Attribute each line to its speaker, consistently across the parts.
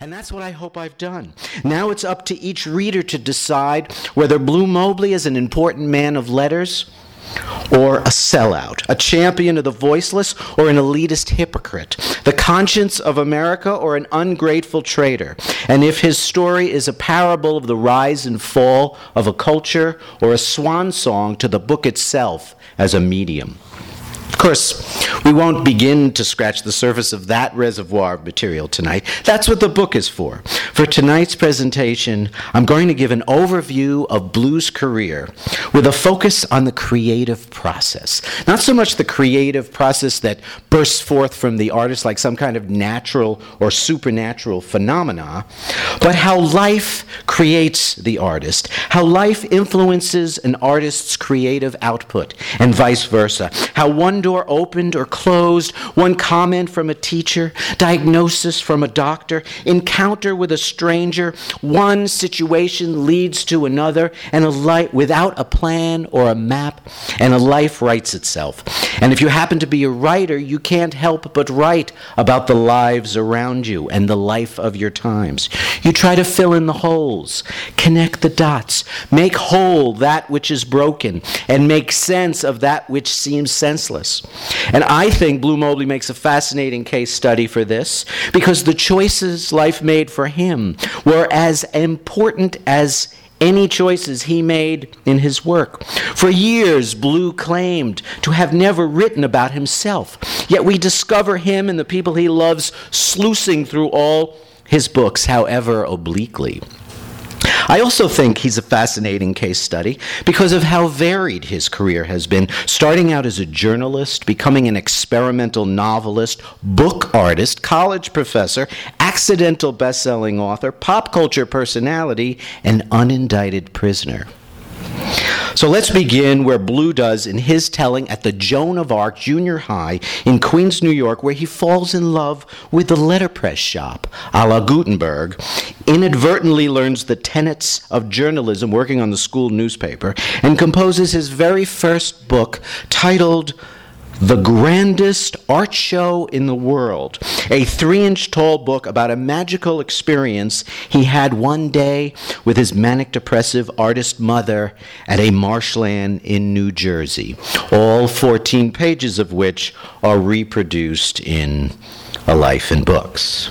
Speaker 1: And that's what I hope I've done. Now it's up to each reader to decide whether Bleu Mobley is an important man of letters or a sellout, a champion of the voiceless or an elitist hypocrite, the conscience of America or an ungrateful traitor, and if his story is a parable of the rise and fall of a culture or a swan song to the book itself as a medium. Of course, we won't begin to scratch the surface of that reservoir of material tonight. That's what the book is for. For tonight's presentation, I'm going to give an overview of Bleu's career with a focus on the creative process. Not so much the creative process that bursts forth from the artist like some kind of natural or supernatural phenomena, but how life creates the artist, how life influences an artist's creative output, and vice versa. How one door opened or closed, one comment from a teacher, diagnosis from a doctor, encounter with a stranger, one situation leads to another, and a life without a plan or a map, and a life writes itself. And if you happen to be a writer, you can't help but write about the lives around you and the life of your times. You try to fill in the holes, connect the dots, make whole that which is broken, and make sense of that which seems senseless. And I think Bleu Mobley makes a fascinating case study for this because the choices life made for him were as important as any choices he made in his work. For years, Bleu claimed to have never written about himself, yet we discover him and the people he loves sluicing through all his books, however obliquely. I also think he's a fascinating case study because of how varied his career has been, starting out as a journalist, becoming an experimental novelist, book artist, college professor, accidental best-selling author, pop culture personality, and unindicted prisoner. So let's begin where Bleu does in his telling at the Joan of Arc Junior High in Queens, New York, where he falls in love with the letterpress shop, a la Gutenberg, inadvertently learns the tenets of journalism working on the school newspaper, and composes his very first book titled the grandest art show in the world, a three inch tall book about a magical experience he had one day with his manic depressive artist mother at a marshland in New Jersey, all 14 pages of which are reproduced in A Life in Books.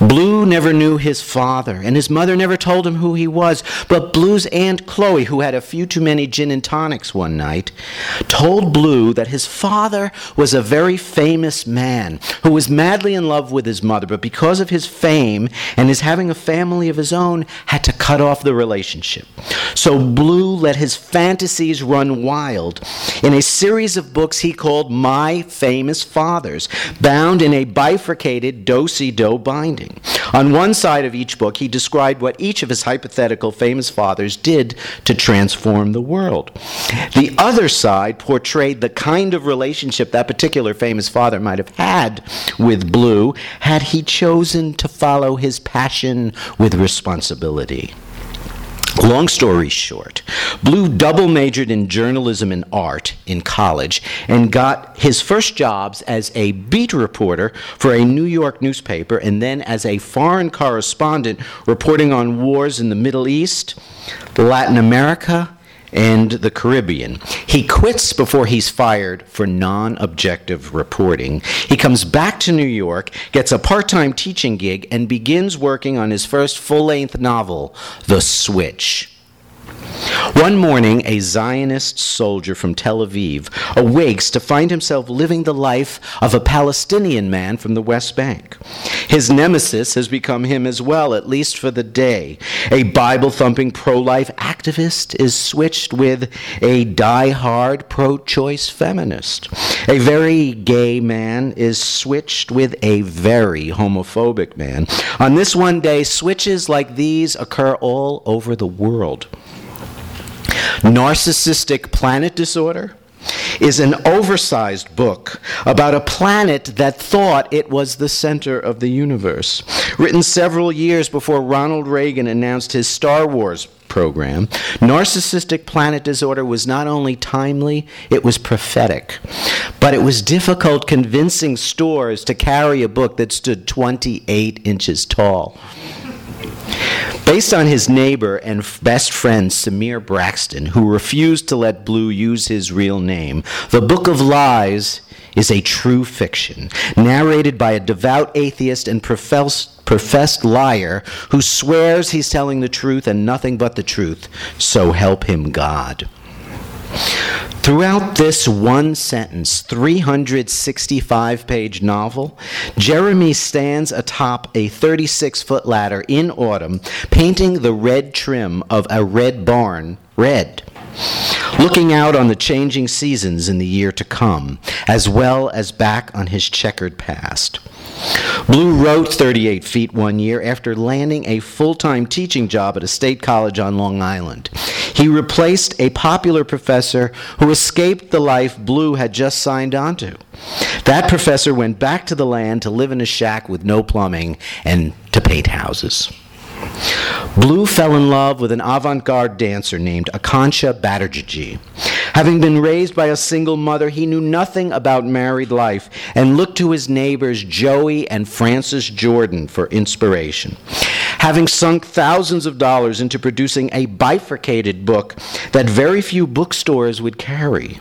Speaker 1: Bleu never knew his father, and his mother never told him who he was. But Bleu's Aunt Chloe, who had a few too many gin and tonics one night, told Bleu that his father was a very famous man who was madly in love with his mother, but because of his fame and his having a family of his own, had to cut off the relationship. So Bleu let his fantasies run wild in a series of books he called My Famous Fathers, bound in a bifurcated do-si-do binding. On one side of each book, he described what each of his hypothetical famous fathers did to transform the world. The other side portrayed the kind of relationship that particular famous father might have had with Bleu had he chosen to follow his passion with responsibility. Long story short, Bleu double majored in journalism and art in college and got his first jobs as a beat reporter for a New York newspaper and then as a foreign correspondent reporting on wars in the Middle East, Latin America, and the Caribbean. He quits before he's fired for non objective reporting. He comes back to New York, gets a part time teaching gig, and begins working on his first full length novel, The Switch. One morning, a Zionist soldier from Tel Aviv awakes to find himself living the life of a Palestinian man from the West Bank. His nemesis has become him as well, at least for the day. A Bible thumping pro life activist is switched with a die hard pro choice feminist. A very gay man is switched with a very homophobic man. On this one day, switches like these occur all over the world. Narcissistic Planet Disorder is an oversized book about a planet that thought it was the center of the universe. Written several years before Ronald Reagan announced his Star Wars program, Narcissistic Planet Disorder was not only timely, it was prophetic. But it was difficult convincing stores to carry a book that stood 28 inches tall. Based on his neighbor and best friend Samir Braxton, who refused to let Bleu use his real name, The Book of Lies is a true fiction, narrated by a devout atheist and professed, professed liar who swears he's telling the truth and nothing but the truth, so help him God. Throughout this one sentence, 365 page novel, Jeremy stands atop a 36 foot ladder in autumn, painting the red trim of a red barn red looking out on the changing seasons in the year to come, as well as back on his checkered past. Bleu wrote 38 Feet one year after landing a full time teaching job at a state college on Long Island. He replaced a popular professor who escaped the life Bleu had just signed onto. That professor went back to the land to live in a shack with no plumbing and to paint houses. Bleu fell in love with an avant garde dancer named Akansha Batterjee. Having been raised by a single mother, he knew nothing about married life and looked to his neighbors Joey and Francis Jordan for inspiration. Having sunk thousands of dollars into producing a bifurcated book that very few bookstores would carry,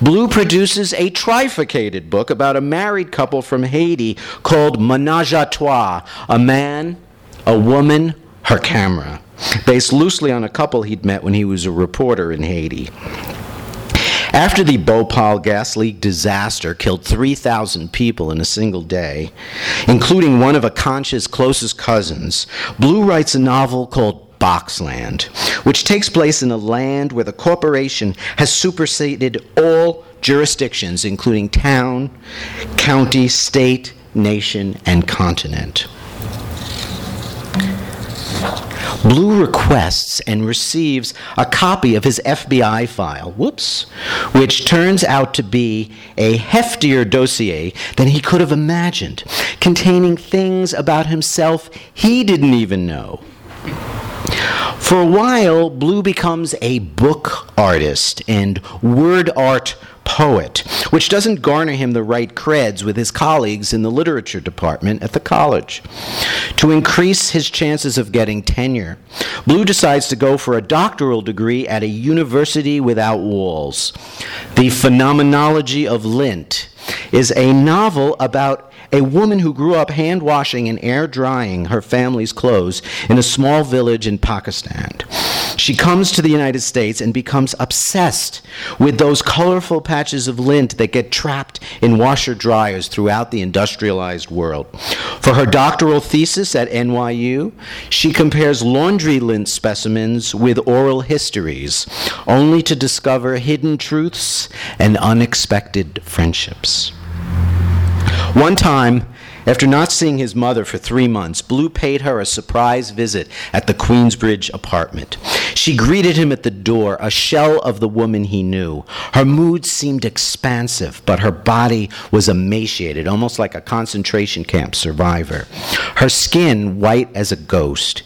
Speaker 1: Bleu produces a trifurcated book about a married couple from Haiti called Menage a Trois, a man, a woman, her camera, based loosely on a couple he'd met when he was a reporter in Haiti. After the Bhopal gas leak disaster killed 3,000 people in a single day, including one of Akansha's closest cousins, Bleu writes a novel called Boxland, which takes place in a land where the corporation has superseded all jurisdictions, including town, county, state, nation, and continent. Bleu requests and receives a copy of his FBI file, whoops, which turns out to be a heftier dossier than he could have imagined, containing things about himself he didn't even know. For a while, Bleu becomes a book artist and word art poet, which doesn't garner him the right creds with his colleagues in the literature department at the college. To increase his chances of getting tenure, Bleu decides to go for a doctoral degree at a university without walls. The Phenomenology of Lint is a novel about a woman who grew up hand washing and air drying her family's clothes in a small village in Pakistan. She comes to the United States and becomes obsessed with those colorful patches of lint that get trapped in washer dryers throughout the industrialized world. For her doctoral thesis at NYU, she compares laundry lint specimens with oral histories, only to discover hidden truths and unexpected friendships. One time, after not seeing his mother for three months, Bleu paid her a surprise visit at the Queensbridge apartment. She greeted him at the door, a shell of the woman he knew. Her mood seemed expansive, but her body was emaciated, almost like a concentration camp survivor. Her skin white as a ghost.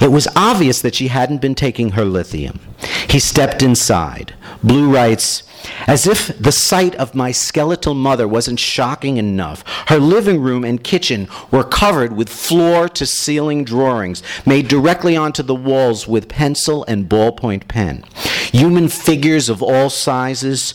Speaker 1: It was obvious that she hadn't been taking her lithium. He stepped inside. Bleu writes, as if the sight of my skeletal mother wasn't shocking enough, her living room and kitchen were covered with floor to ceiling drawings made directly onto the walls with pencil and ballpoint pen. human figures of all sizes,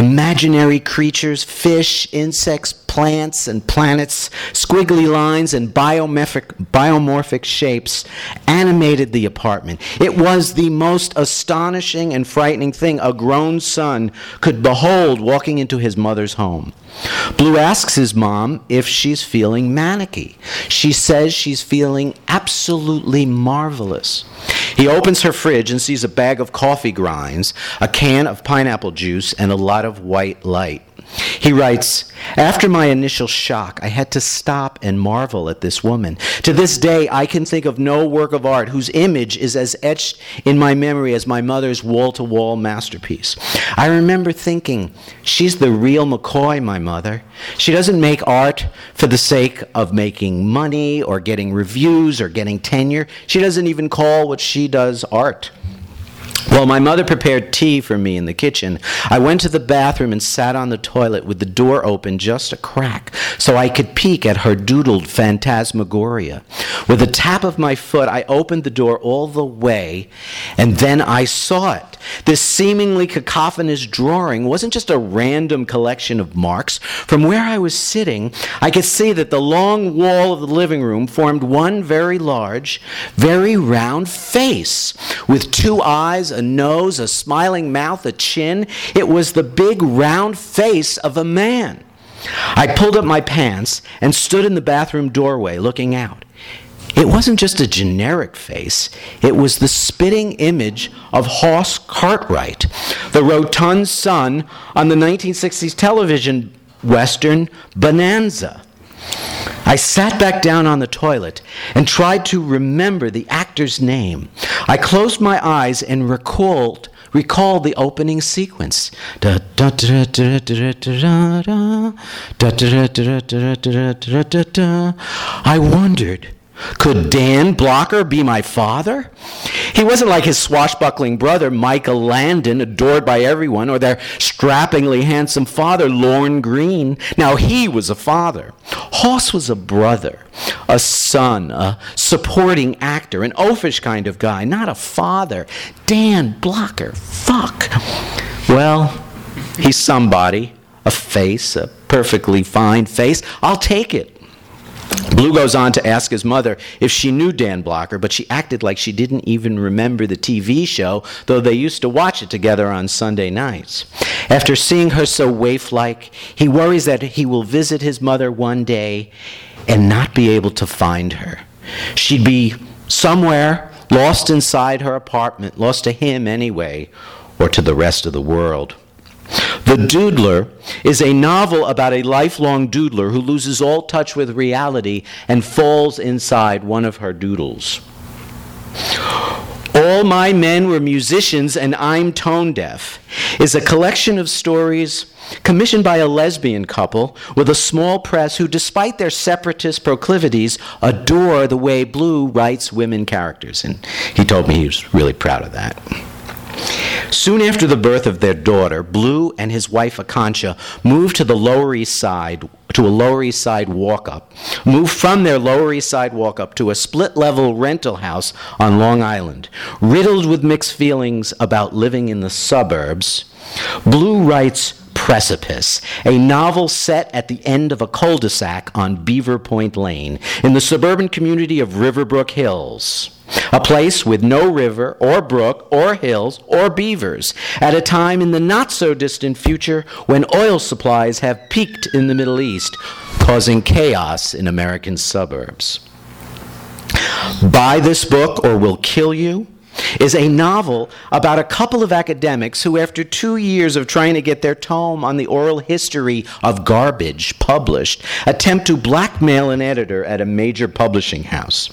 Speaker 1: imaginary creatures, fish, insects, plants, and planets, squiggly lines, and biomorphic, biomorphic shapes animated the apartment. It was the most astonishing and frightening thing a grown son could behold walking into his mother's home. Bleu asks his mom if she's feeling manicky. She says she's feeling absolutely marvelous. He opens her fridge and sees a bag of coffee grinds, a can of pineapple juice, and a lot of white light. He writes, After my initial shock, I had to stop and marvel at this woman. To this day, I can think of no work of art whose image is as etched in my memory as my mother's wall to wall masterpiece. I remember thinking, She's the real McCoy, my mother. She doesn't make art for the sake of making money or getting reviews or getting tenure. She doesn't even call what she does art. While my mother prepared tea for me in the kitchen, I went to the bathroom and sat on the toilet with the door open just a crack so I could peek at her doodled phantasmagoria. With a tap of my foot, I opened the door all the way, and then I saw it. This seemingly cacophonous drawing wasn't just a random collection of marks. From where I was sitting, I could see that the long wall of the living room formed one very large, very round face with two eyes, a nose, a smiling mouth, a chin. It was the big round face of a man. I pulled up my pants and stood in the bathroom doorway looking out. It wasn't just a generic face, it was the spitting image of Hoss Cartwright, the rotund son on the 1960s television western Bonanza. I sat back down on the toilet and tried to remember the actor's name. I closed my eyes and recalled recalled the opening sequence. I wondered could Dan Blocker be my father? He wasn't like his swashbuckling brother, Michael Landon, adored by everyone, or their strappingly handsome father, Lorne Greene. Now he was a father. Hoss was a brother, a son, a supporting actor, an oafish kind of guy, not a father. Dan Blocker, fuck. Well, he's somebody, a face, a perfectly fine face. I'll take it. Bleu goes on to ask his mother if she knew Dan Blocker, but she acted like she didn't even remember the TV show, though they used to watch it together on Sunday nights. After seeing her so waif like, he worries that he will visit his mother one day and not be able to find her. She'd be somewhere lost inside her apartment, lost to him anyway, or to the rest of the world. The Doodler is a novel about a lifelong doodler who loses all touch with reality and falls inside one of her doodles. All My Men Were Musicians and I'm Tone Deaf is a collection of stories commissioned by a lesbian couple with a small press who, despite their separatist proclivities, adore the way Bleu writes women characters. And he told me he was really proud of that. Soon after the birth of their daughter, Bleu and his wife Akancha moved to the Lower East Side to a Lower East Side walk up, moved from their Lower East Side walk up to a split level rental house on Long Island. Riddled with mixed feelings about living in the suburbs, Bleu writes Precipice, a novel set at the end of a cul de sac on Beaver Point Lane in the suburban community of Riverbrook Hills a place with no river or brook or hills or beavers, at a time in the not so distant future when oil supplies have peaked in the Middle East, causing chaos in American suburbs. Buy this book or we'll kill you is a novel about a couple of academics who, after two years of trying to get their tome on the oral history of garbage published, attempt to blackmail an editor at a major publishing house.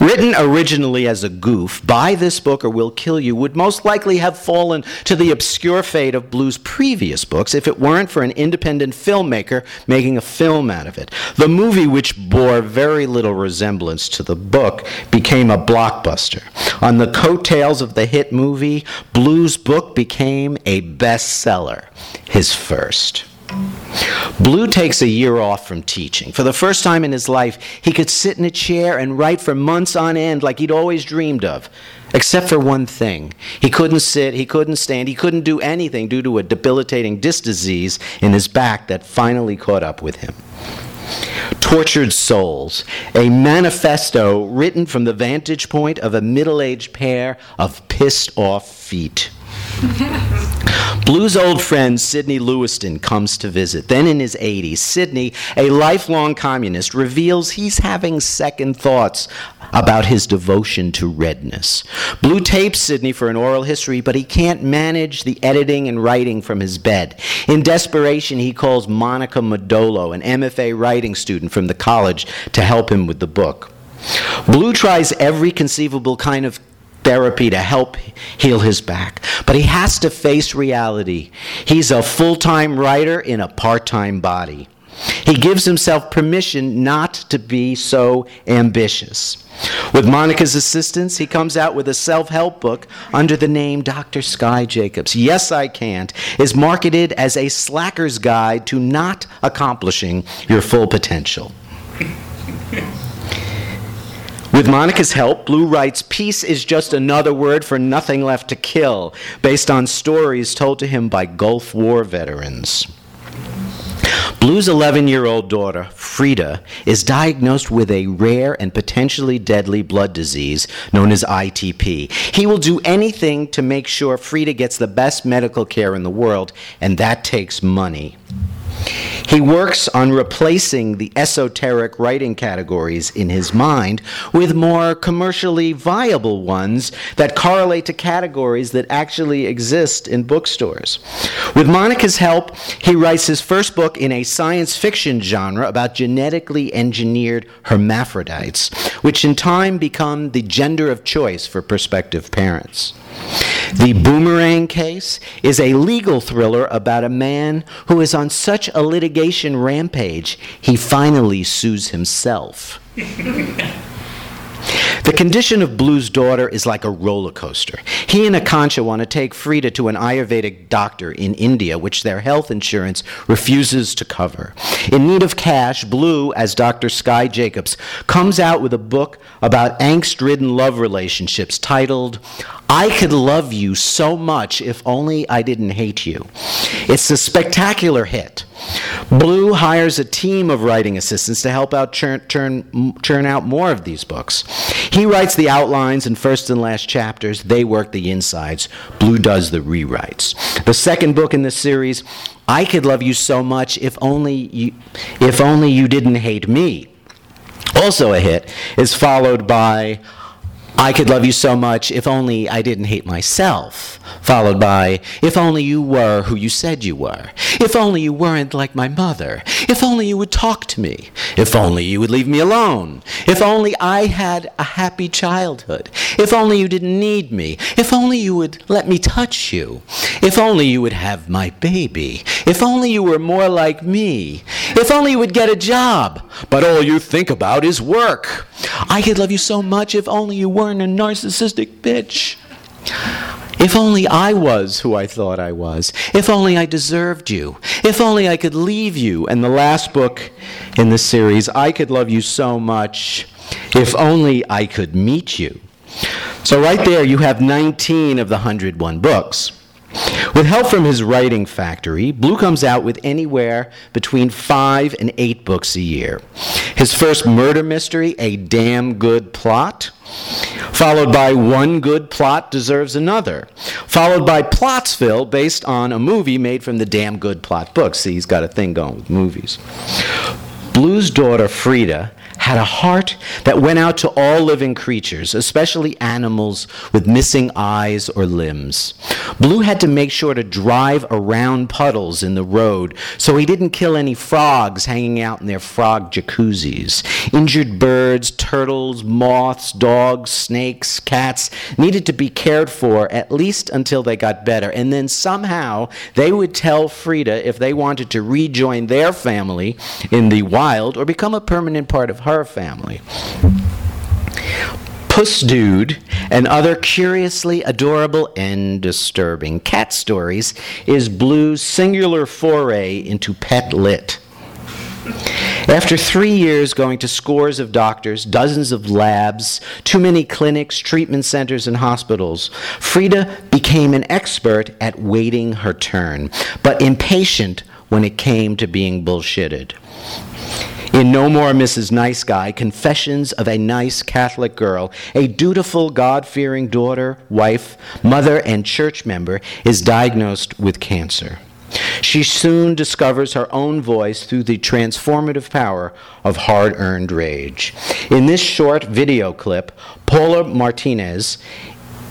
Speaker 1: Written originally as a goof, Buy This Book or We'll Kill You would most likely have fallen to the obscure fate of Bleu's previous books if it weren't for an independent filmmaker making a film out of it. The movie, which bore very little resemblance to the book, became a blockbuster. On the coattails of the hit movie, Bleu's book became a bestseller, his first. Bleu takes a year off from teaching. For the first time in his life, he could sit in a chair and write for months on end like he'd always dreamed of. except for one thing. He couldn't sit, he couldn't stand, he couldn't do anything due to a debilitating disc disease in his back that finally caught up with him. Tortured Souls, a manifesto written from the vantage point of a middle aged pair of pissed off feet. Bleu's old friend Sidney Lewiston comes to visit. Then in his 80s, Sidney, a lifelong communist, reveals he's having second thoughts about his devotion to redness. Bleu tapes Sidney for an oral history, but he can't manage the editing and writing from his bed. In desperation, he calls Monica Modolo, an MFA writing student from the college, to help him with the book. Bleu tries every conceivable kind of therapy to help heal his back. But he has to face reality. He's a full time writer in a part time body. He gives himself permission not to be so ambitious. With Monica's assistance, he comes out with a self help book under the name Dr. Sky Jacobs. Yes, I Can't is marketed as a slacker's guide to not accomplishing your full potential. With Monica's help, Bleu writes Peace is just another word for nothing left to kill, based on stories told to him by Gulf War veterans. Bleu's 11 year old daughter, Frida, is diagnosed with a rare and potentially deadly blood disease known as ITP. He will do anything to make sure Frida gets the best medical care in the world, and that takes money. He works on replacing the esoteric writing categories in his mind with more commercially viable ones that correlate to categories that actually exist in bookstores. With Monica's help, he writes his first book in a science fiction genre about genetically engineered hermaphrodites, which in time become the gender of choice for prospective parents. The Boomerang case is a legal thriller about a man who is on such a litigation rampage, he finally sues himself. The condition of Bleu's daughter is like a roller coaster. He and Akanksha want to take Frida to an Ayurvedic doctor in India, which their health insurance refuses to cover. In need of cash, Bleu, as Dr. Sky Jacobs, comes out with a book about angst ridden love relationships titled I could love you so much if only I didn't hate you. It's a spectacular hit. Bleu hires a team of writing assistants to help out churn, churn, churn out more of these books. He writes the outlines and first and last chapters. They work the insides. Bleu does the rewrites. The second book in this series, I could love you so much if only you, if only you didn't hate me. Also a hit is followed by I could love you so much if only I didn't hate myself, followed by, if only you were who you said you were, if only you weren't like my mother, if only you would talk to me, if only you would leave me alone, if only I had a happy childhood, if only you didn't need me, if only you would let me touch you, if only you would have my baby, if only you were more like me, if only you would get a job, but all you think about is work. I could love you so much if only you weren't a narcissistic bitch. If only I was who I thought I was. If only I deserved you. If only I could leave you. And the last book in the series, I Could Love You So Much. If only I could meet you. So, right there, you have 19 of the 101 books. With help from his writing factory, Bleu comes out with anywhere between five and eight books a year. His first murder mystery, A Damn Good Plot, followed by One Good Plot Deserves Another, followed by Plotsville, based on a movie made from the Damn Good Plot book. See, he's got a thing going with movies. Bleu's daughter, Frida, had a heart that went out to all living creatures, especially animals with missing eyes or limbs. Bleu had to make sure to drive around puddles in the road so he didn't kill any frogs hanging out in their frog jacuzzis. Injured birds, turtles, moths, dogs, snakes, cats needed to be cared for at least until they got better. And then somehow they would tell Frida if they wanted to rejoin their family in the wild or become a permanent part of her family. Puss Dude and other curiously adorable and disturbing cat stories is Bleu's singular foray into pet lit. After three years going to scores of doctors, dozens of labs, too many clinics, treatment centers, and hospitals, Frida became an expert at waiting her turn, but impatient when it came to being bullshitted. In No More Mrs. Nice Guy, Confessions of a Nice Catholic Girl, a dutiful, God fearing daughter, wife, mother, and church member is diagnosed with cancer. She soon discovers her own voice through the transformative power of hard earned rage. In this short video clip, Paula Martinez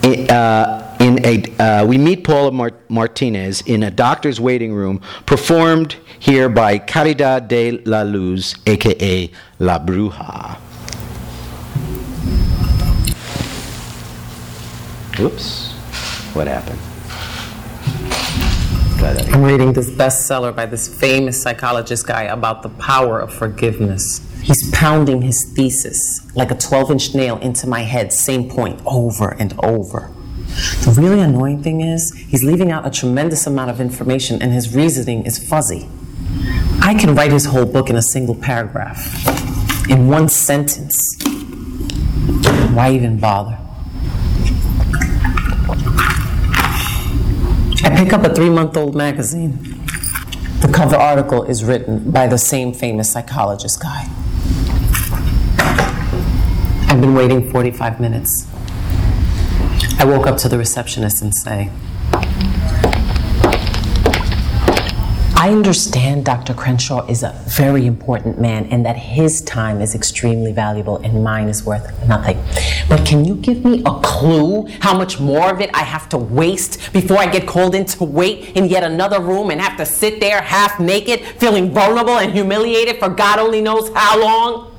Speaker 1: uh, in a, uh, we meet Paula Mar- Martinez in a doctor's waiting room, performed here by Caridad de la Luz, aka La Bruja. Oops, what happened?
Speaker 2: I'm reading this bestseller by this famous psychologist guy about the power of forgiveness. He's pounding his thesis like a 12 inch nail into my head, same point, over and over. The really annoying thing is, he's leaving out a tremendous amount of information and his reasoning is fuzzy. I can write his whole book in a single paragraph, in one sentence. Why even bother? I pick up a three month old magazine. The cover article is written by the same famous psychologist guy. I've been waiting 45 minutes. I woke up to the receptionist and say, I understand Dr. Crenshaw is a very important man and that his time is extremely valuable and mine is worth nothing. But can you give me a clue how much more of it I have to waste before I get called in to wait in yet another room and have to sit there half naked, feeling vulnerable and humiliated for God only knows how long?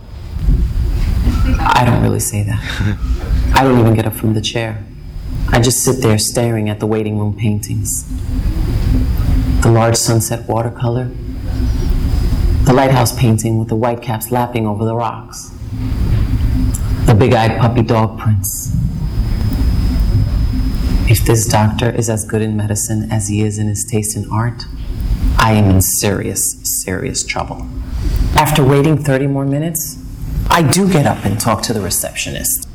Speaker 2: I don't really say that. I don't even get up from the chair. I just sit there staring at the waiting room paintings. The large sunset watercolor, the lighthouse painting with the whitecaps lapping over the rocks, the big eyed puppy dog prints. If this doctor is as good in medicine as he is in his taste in art, I am in serious, serious trouble. After waiting 30 more minutes, I do get up and talk to the receptionist.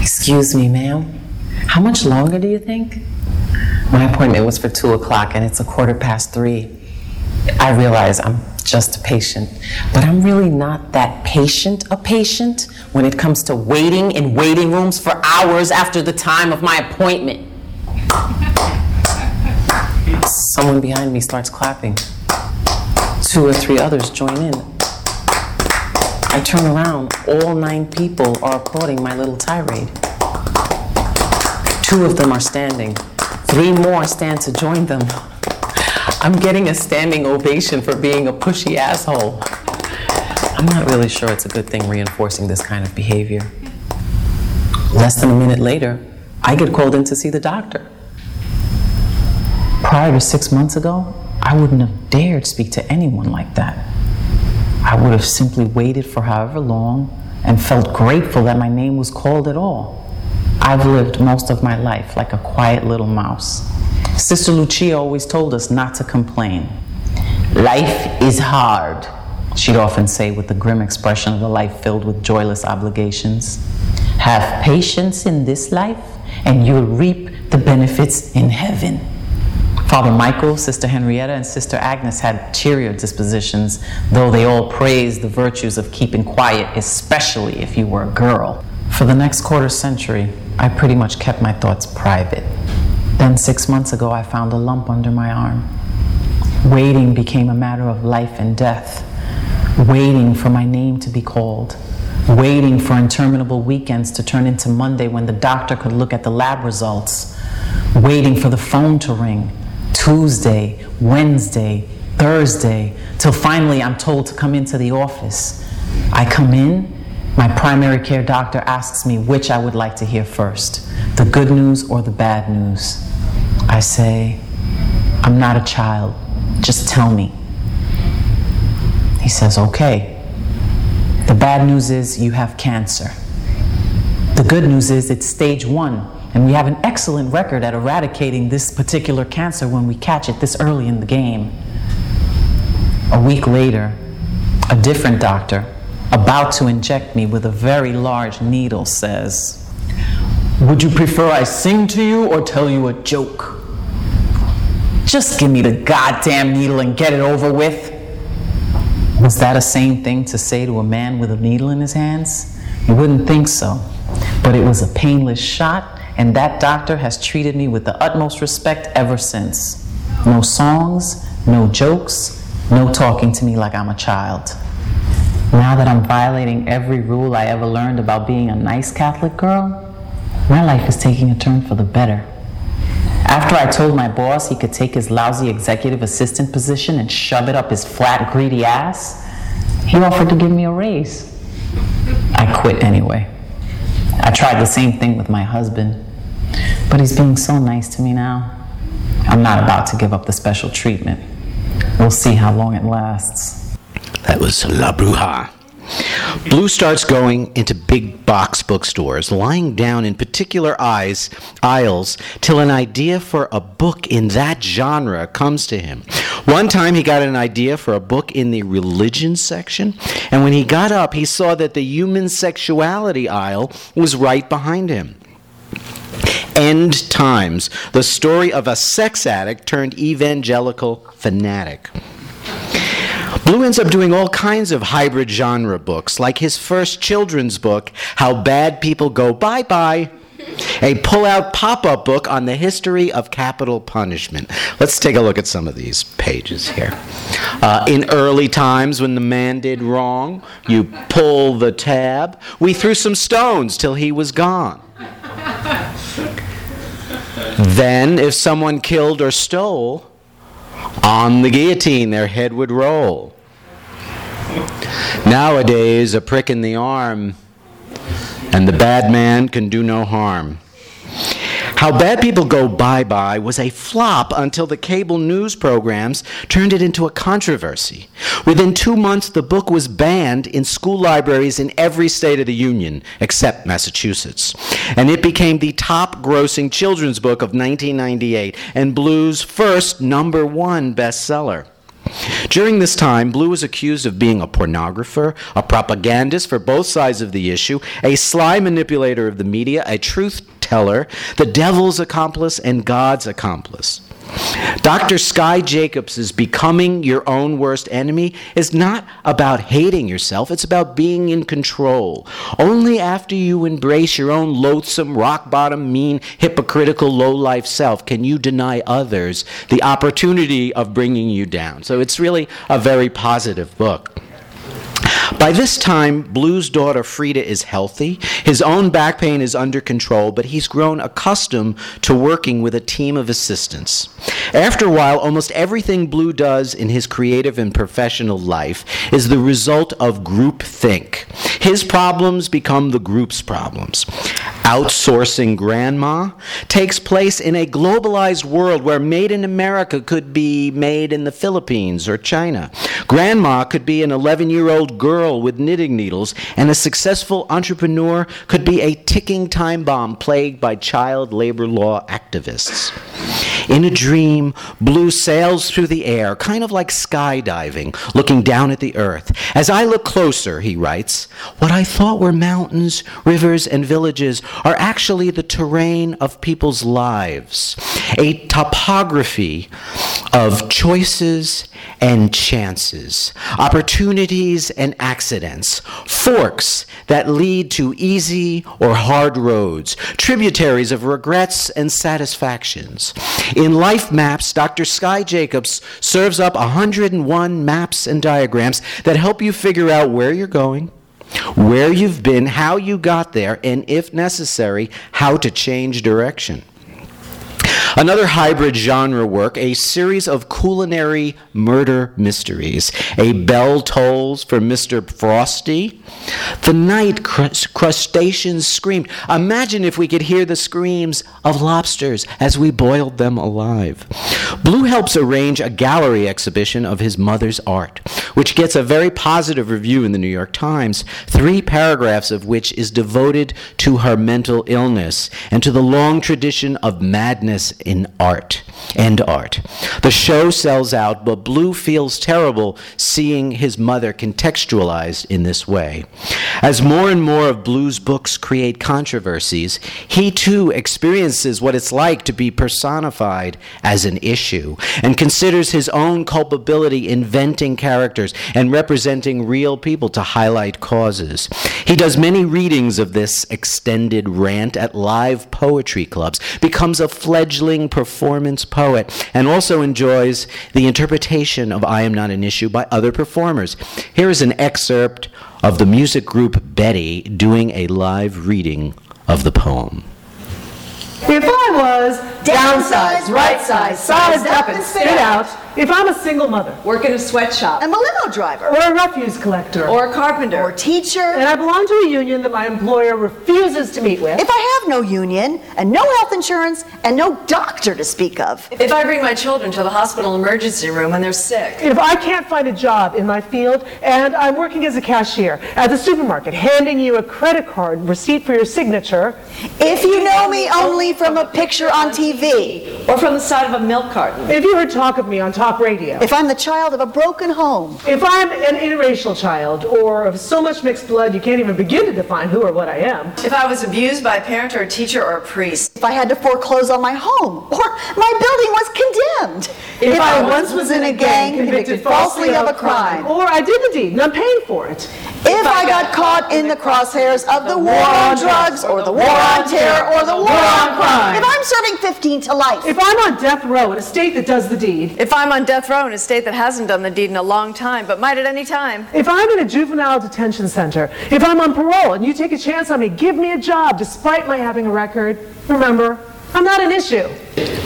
Speaker 2: Excuse me, ma'am. How much longer do you think? My appointment was for 2 o'clock and it's a quarter past 3. I realize I'm just a patient, but I'm really not that patient a patient when it comes to waiting in waiting rooms for hours after the time of my appointment. Someone behind me starts clapping. Two or three others join in. I turn around, all nine people are applauding my little tirade. Two of them are standing. Three more stand to join them. I'm getting a standing ovation for being a pushy asshole. I'm not really sure it's a good thing reinforcing this kind of behavior. Less than a minute later, I get called in to see the doctor. Prior to six months ago, I wouldn't have dared speak to anyone like that. I would have simply waited for however long and felt grateful that my name was called at all. I've lived most of my life like a quiet little mouse. Sister Lucia always told us not to complain. Life is hard, she'd often say with the grim expression of a life filled with joyless obligations. Have patience in this life, and you'll reap the benefits in heaven. Father Michael, Sister Henrietta, and Sister Agnes had cheerier dispositions, though they all praised the virtues of keeping quiet, especially if you were a girl. For the next quarter century, I pretty much kept my thoughts private. Then, six months ago, I found a lump under my arm. Waiting became a matter of life and death. Waiting for my name to be called. Waiting for interminable weekends to turn into Monday when the doctor could look at the lab results. Waiting for the phone to ring. Tuesday, Wednesday, Thursday, till finally I'm told to come into the office. I come in, my primary care doctor asks me which I would like to hear first the good news or the bad news. I say, I'm not a child, just tell me. He says, okay. The bad news is you have cancer. The good news is it's stage one, and we have an excellent record at eradicating this particular cancer when we catch it this early in the game. A week later, A different doctor, about to inject me with a very large needle, says, Would you prefer I sing to you or tell you a joke? Just give me the goddamn needle and get it over with. Was that a sane thing to say to a man with a needle in his hands? You wouldn't think so. But it was a painless shot, and that doctor has treated me with the utmost respect ever since. No songs, no jokes, no talking to me like I'm a child. Now that I'm violating every rule I ever learned about being a nice Catholic girl, my life is taking a turn for the better. After I told my boss he could take his lousy executive assistant position and shove it up his flat, greedy ass, he offered to give me a raise. I quit anyway. I tried the same thing with my husband, but he's being so nice to me now. I'm not about to give up the special treatment. We'll see how long it lasts.
Speaker 1: That was La Bruja. Bleu starts going into big box bookstores, lying down in particular eyes, aisles, till an idea for a book in that genre comes to him. One time he got an idea for a book in the religion section, and when he got up, he saw that the human sexuality aisle was right behind him. End Times, the story of a sex addict turned evangelical fanatic. Bleu ends up doing all kinds of hybrid genre books, like his first children's book, How Bad People Go Bye Bye, a pull out pop up book on the history of capital punishment. Let's take a look at some of these pages here. Uh, in early times, when the man did wrong, you pull the tab. We threw some stones till he was gone. Then, if someone killed or stole, on the guillotine their head would roll. Nowadays, a prick in the arm, and the bad man can do no harm. How Bad People Go Bye Bye was a flop until the cable news programs turned it into a controversy. Within two months, the book was banned in school libraries in every state of the Union except Massachusetts. And it became the top grossing children's book of 1998 and Bleu's first number one bestseller. During this time, Bleu was accused of being a pornographer, a propagandist for both sides of the issue, a sly manipulator of the media, a truth teller, the devil's accomplice, and God's accomplice. Dr. Sky Jacobs' becoming your own worst enemy is not about hating yourself, it's about being in control. Only after you embrace your own loathsome, rock bottom, mean, hypocritical, low life self can you deny others the opportunity of bringing you down. So it's really a very positive book. By this time, Bleu's daughter Frida is healthy. His own back pain is under control, but he's grown accustomed to working with a team of assistants. After a while, almost everything Bleu does in his creative and professional life is the result of group think. His problems become the group's problems. Outsourcing grandma takes place in a globalized world where made in America could be made in the Philippines or China. Grandma could be an 11 year old girl with knitting needles, and a successful entrepreneur could be a ticking time bomb plagued by child labor law activists. In a dream, Bleu sails through the air, kind of like skydiving, looking down at the earth. As I look closer, he writes, what I thought were mountains, rivers, and villages are actually the terrain of people's lives, a topography of choices and chances, opportunities and accidents, forks that lead to easy or hard roads, tributaries of regrets and satisfactions. In Life Maps, Dr. Sky Jacobs serves up 101 maps and diagrams that help you figure out where you're going, where you've been, how you got there, and if necessary, how to change direction. Another hybrid genre work, a series of culinary murder mysteries. A bell tolls for Mr. Frosty. The night crustaceans screamed. Imagine if we could hear the screams of lobsters as we boiled them alive. Bleu helps arrange a gallery exhibition of his mother's art, which gets a very positive review in the New York Times, three paragraphs of which is devoted to her mental illness and to the long tradition of madness in art and art. The show sells out, but Bleu feels terrible seeing his mother contextualized in this way. As more and more of Bleu's books create controversies, he too experiences what it's like to be personified as an issue and considers his own culpability inventing characters and representing real people to highlight causes. He does many readings of this extended rant at live poetry clubs, becomes a fledgling performance poet, and also enjoys the interpretation of I Am Not an Issue by other performers. Here is an excerpt of the music group Betty doing a live reading of the poem.
Speaker 3: If I was downsized, right sized, sized up, and spit out, if I'm a single mother,
Speaker 4: work in a sweatshop,
Speaker 5: I'm a limo driver,
Speaker 3: or a refuse collector,
Speaker 4: or a carpenter,
Speaker 5: or a teacher,
Speaker 3: and I belong to a union that my employer refuses to meet with,
Speaker 5: if I have no union, and no health insurance, and no doctor to speak of,
Speaker 4: if I bring my children to the hospital emergency room when they're sick,
Speaker 3: if I can't find a job in my field, and I'm working as a cashier at the supermarket, handing you a credit card receipt for your signature,
Speaker 5: if you know me only from a picture on TV,
Speaker 4: or from the side of a milk carton,
Speaker 3: if you heard talk of me on talk radio,
Speaker 5: if I'm the child of a broken home,
Speaker 3: if I'm an interracial child, or of so much mixed blood you can't even begin to define who or what I am,
Speaker 4: if I was abused by a parent or a teacher or a priest,
Speaker 5: if I had to foreclose on my home, or my building was condemned,
Speaker 3: if, if I, I once was in a gang convicted falsely of a crime, or I did the deed and I'm paying for it,
Speaker 5: if I got caught in the crosshairs of the war on drugs, or the war on terror, or the war on crime, if I'm serving 15 to life,
Speaker 3: if I'm on death row in a state that does the deed,
Speaker 4: if I'm on death row in a state that hasn't done the deed in a long time, but might at any time,
Speaker 3: if I'm in a juvenile detention center, if I'm on parole and you take a chance on me, give me a job despite my having a record, remember, I'm not an issue.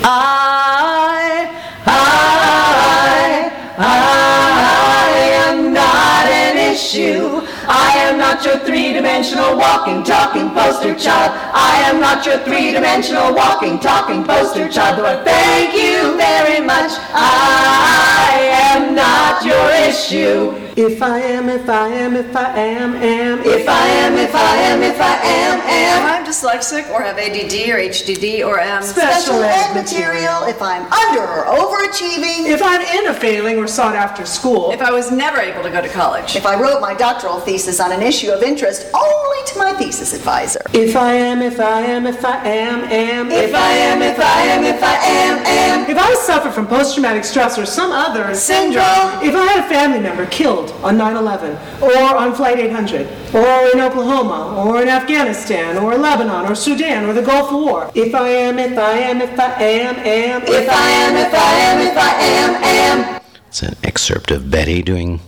Speaker 6: I, I, I am not an issue. I am not your three-dimensional walking, talking poster child. I am not your three-dimensional walking, talking poster child. Though I thank you very much, I am not your issue.
Speaker 3: If I am, if I am, if I am, am.
Speaker 6: If I am, if I am, if I am, am.
Speaker 4: Dyslexic or have ADD or HDD or am
Speaker 5: special ed material, if I'm under or overachieving.
Speaker 3: If I'm in a failing or sought after school.
Speaker 4: If I was never able to go to college.
Speaker 5: If I wrote my doctoral thesis on an issue of interest only to my thesis advisor.
Speaker 3: If I am, if I am, if I am, am.
Speaker 6: If I am, if I am, if I am, am.
Speaker 3: If I suffer from post-traumatic stress or some other
Speaker 6: syndrome.
Speaker 3: If I had a family member killed on 9-11 or on Flight 800 or in Oklahoma or in Afghanistan or Lebanon or Sudan or the Gulf War. If I am, if I am, if I am, am.
Speaker 6: If I am, if I am, if I am, am.
Speaker 1: It's an excerpt of Betty doing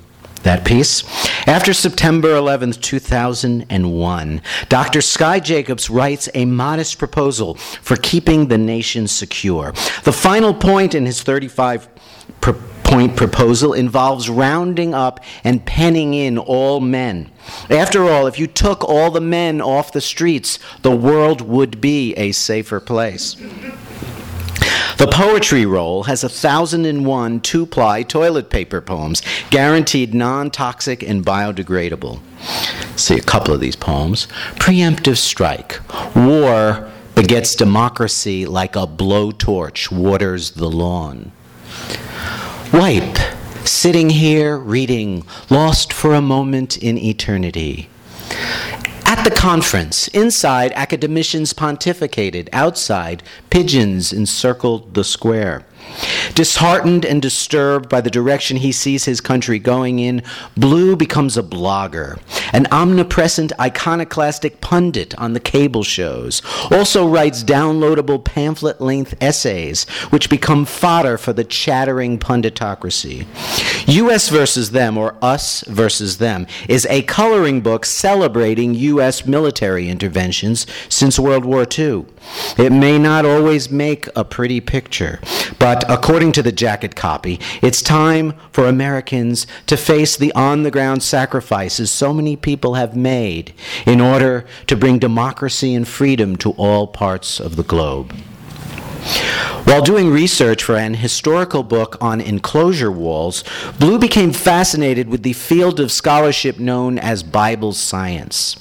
Speaker 1: that piece. After September 11th, 2001, Dr. Sky Jacobs writes a modest proposal for keeping the nation secure. The final point in his 35 pr- point proposal involves rounding up and penning in all men. After all, if you took all the men off the streets, the world would be a safer place. The poetry roll has a thousand and one two ply toilet paper poems, guaranteed non toxic and biodegradable. See a couple of these poems. Preemptive strike. War begets democracy like a blowtorch waters the lawn. Wipe. Sitting here reading, lost for a moment in eternity. At the conference, inside, academicians pontificated. Outside, pigeons encircled the square. Disheartened and disturbed by the direction he sees his country going in, Bleu becomes a blogger, an omnipresent iconoclastic pundit on the cable shows. Also writes downloadable pamphlet length essays, which become fodder for the chattering punditocracy. U.S. versus Them, or Us versus Them, is a coloring book celebrating U.S. military interventions since World War II. It may not always make a pretty picture, but according to the jacket copy, it's time for Americans to face the on the ground sacrifices so many people have made in order to bring democracy and freedom to all parts of the globe. While doing research for an historical book on enclosure walls, Bleu became fascinated with the field of scholarship known as Bible science.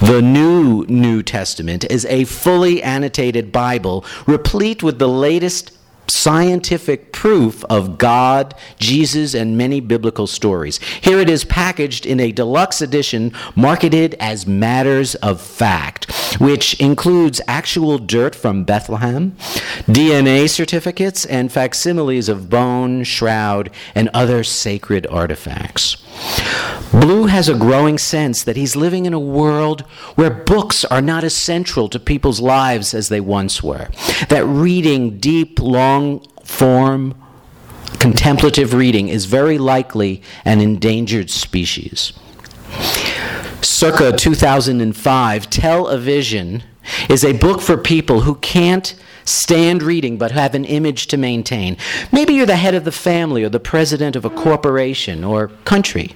Speaker 1: The New New Testament is a fully annotated Bible replete with the latest scientific proof of God, Jesus, and many biblical stories. Here it is packaged in a deluxe edition marketed as Matters of Fact, which includes actual dirt from Bethlehem, DNA certificates, and facsimiles of bone, shroud, and other sacred artifacts. Bleu has a growing sense that he's living in a world where books are not as central to people's lives as they once were. That reading deep, long form, contemplative reading is very likely an endangered species. Circa 2005, Tell-A-Vision is a book for people who can't stand reading but have an image to maintain. Maybe you're the head of the family or the president of a corporation or country.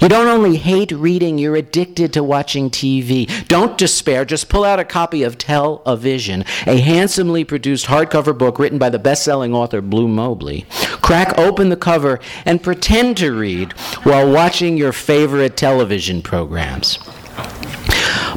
Speaker 1: You don't only hate reading, you're addicted to watching TV. Don't despair, just pull out a copy of Tell-A-Vision, a handsomely produced hardcover book written by the best selling author Bleu Mobley. Crack open the cover and pretend to read while watching your favorite television programs.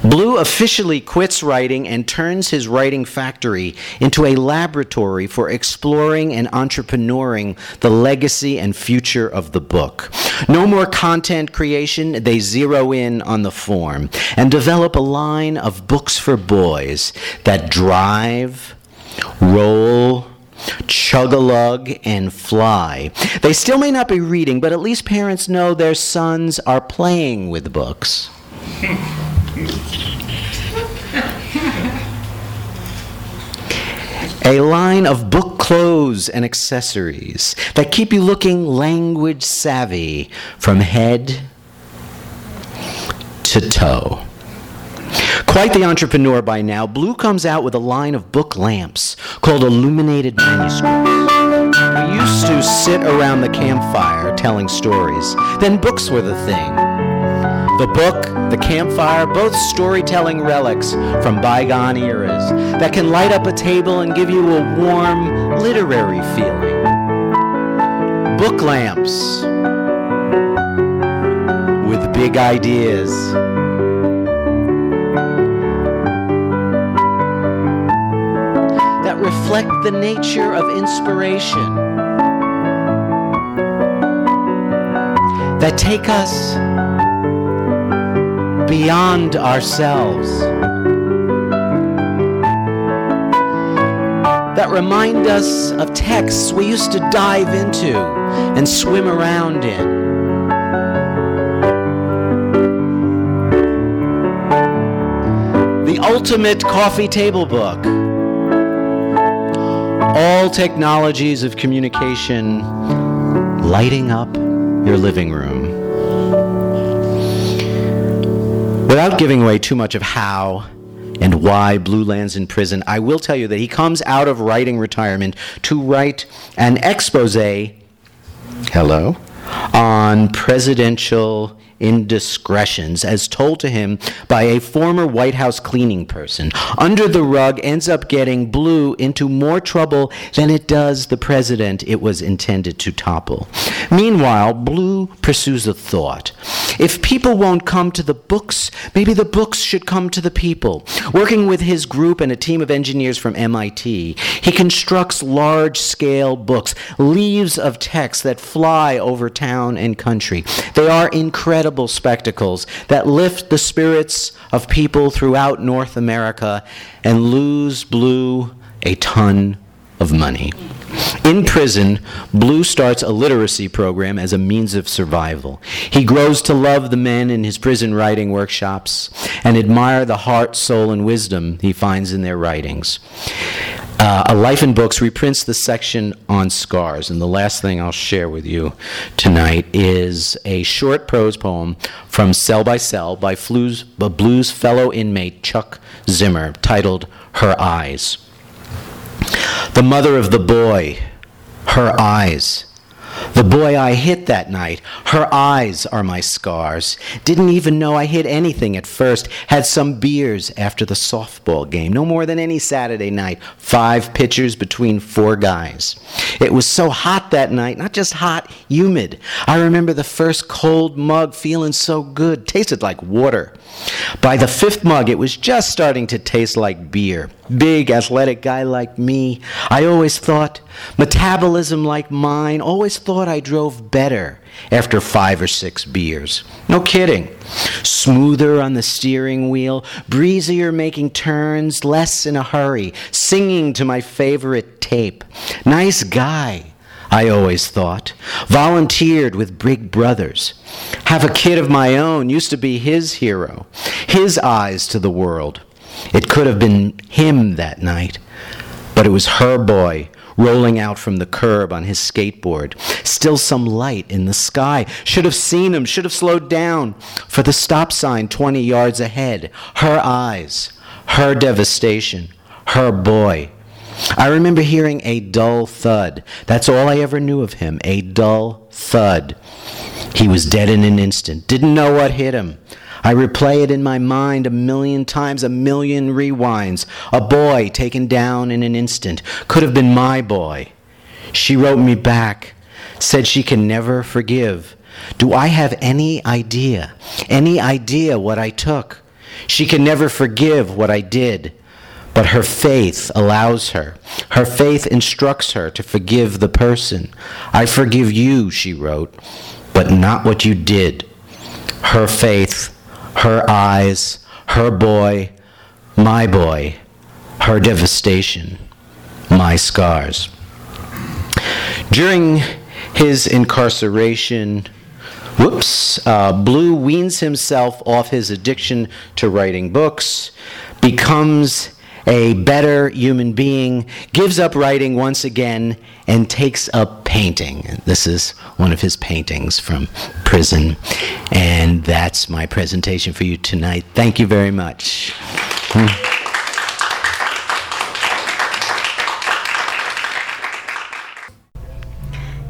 Speaker 1: Bleu officially quits writing and turns his writing factory into a laboratory for exploring and entrepreneuring the legacy and future of the book. No more content creation, they zero in on the form and develop a line of books for boys that drive, roll, chug a lug, and fly. They still may not be reading, but at least parents know their sons are playing with books. a line of book clothes and accessories that keep you looking language savvy from head to toe. Quite the entrepreneur by now, Bleu comes out with a line of book lamps called Illuminated Manuscripts. We used to sit around the campfire telling stories. Then books were the thing. The book, the campfire, both storytelling relics from bygone eras that can light up a table and give you a warm literary feeling. Book lamps with big ideas. That reflect the nature of inspiration. That take us beyond ourselves. That remind us of texts we used to dive into and swim around in. The ultimate coffee table book. All technologies of communication lighting up your living room. Without giving away too much of how and why Bleu lands in prison, I will tell you that he comes out of writing retirement to write an expose, hello, on presidential indiscretions as told to him by a former White House cleaning person. Under the rug ends up getting Bleu into more trouble than it does the president it was intended to topple. Meanwhile, Bleu pursues a thought. If people won't come to the books, maybe the books should come to the people. Working with his group and a team of engineers from MIT, he constructs large scale books, leaves of text that fly over town and country. They are incredible incredible spectacles that lift the spirits of people throughout North America and lose Bleu a ton of money. In prison, Bleu starts a literacy program as a means of survival. He grows to love the men in his prison writing workshops and admire the heart, soul, and wisdom he finds in their writings. Uh, a Life in Books reprints the section on scars. And the last thing I'll share with you tonight is a short prose poem from Cell by Cell by Bleu's, Bleu's fellow inmate Chuck Zimmer titled Her Eyes. The mother of the boy, her eyes. The boy I hit that night, her eyes are my scars. Didn't even know I hit anything at first. Had some beers after the softball game, no more than any Saturday night. Five pitchers between four guys. It was so hot that night, not just hot, humid. I remember the first cold mug feeling so good, tasted like water. By the fifth mug, it was just starting to taste like beer. Big, athletic guy like me, I always thought, metabolism like mine, always thought I drove better after five or six beers. No kidding. Smoother on the steering wheel, breezier making turns, less in a hurry, singing to my favorite tape. Nice guy. I always thought. Volunteered with Big Brothers. Have a kid of my own used to be his hero, his eyes to the world. It could have been him that night, but it was her boy rolling out from the curb on his skateboard. Still some light in the sky. Should have seen him, should have slowed down for the stop sign 20 yards ahead. Her eyes, her devastation, her boy. I remember hearing a dull thud. That's all I ever knew of him a dull thud. He was dead in an instant, didn't know what hit him. I replay it in my mind a million times, a million rewinds. A boy taken down in an instant. Could have been my boy. She wrote me back, said she can never forgive. Do I have any idea, any idea what I took? She can never forgive what I did. But her faith allows her. Her faith instructs her to forgive the person. I forgive you, she wrote, but not what you did. Her faith, her eyes, her boy, my boy, her devastation, my scars. During his incarceration, whoops, uh, Bleu weans himself off his addiction to writing books, becomes a better human being, gives up writing once again, and takes up painting. This is one of his paintings from prison. And that's my presentation for you tonight. Thank you very much. Hmm.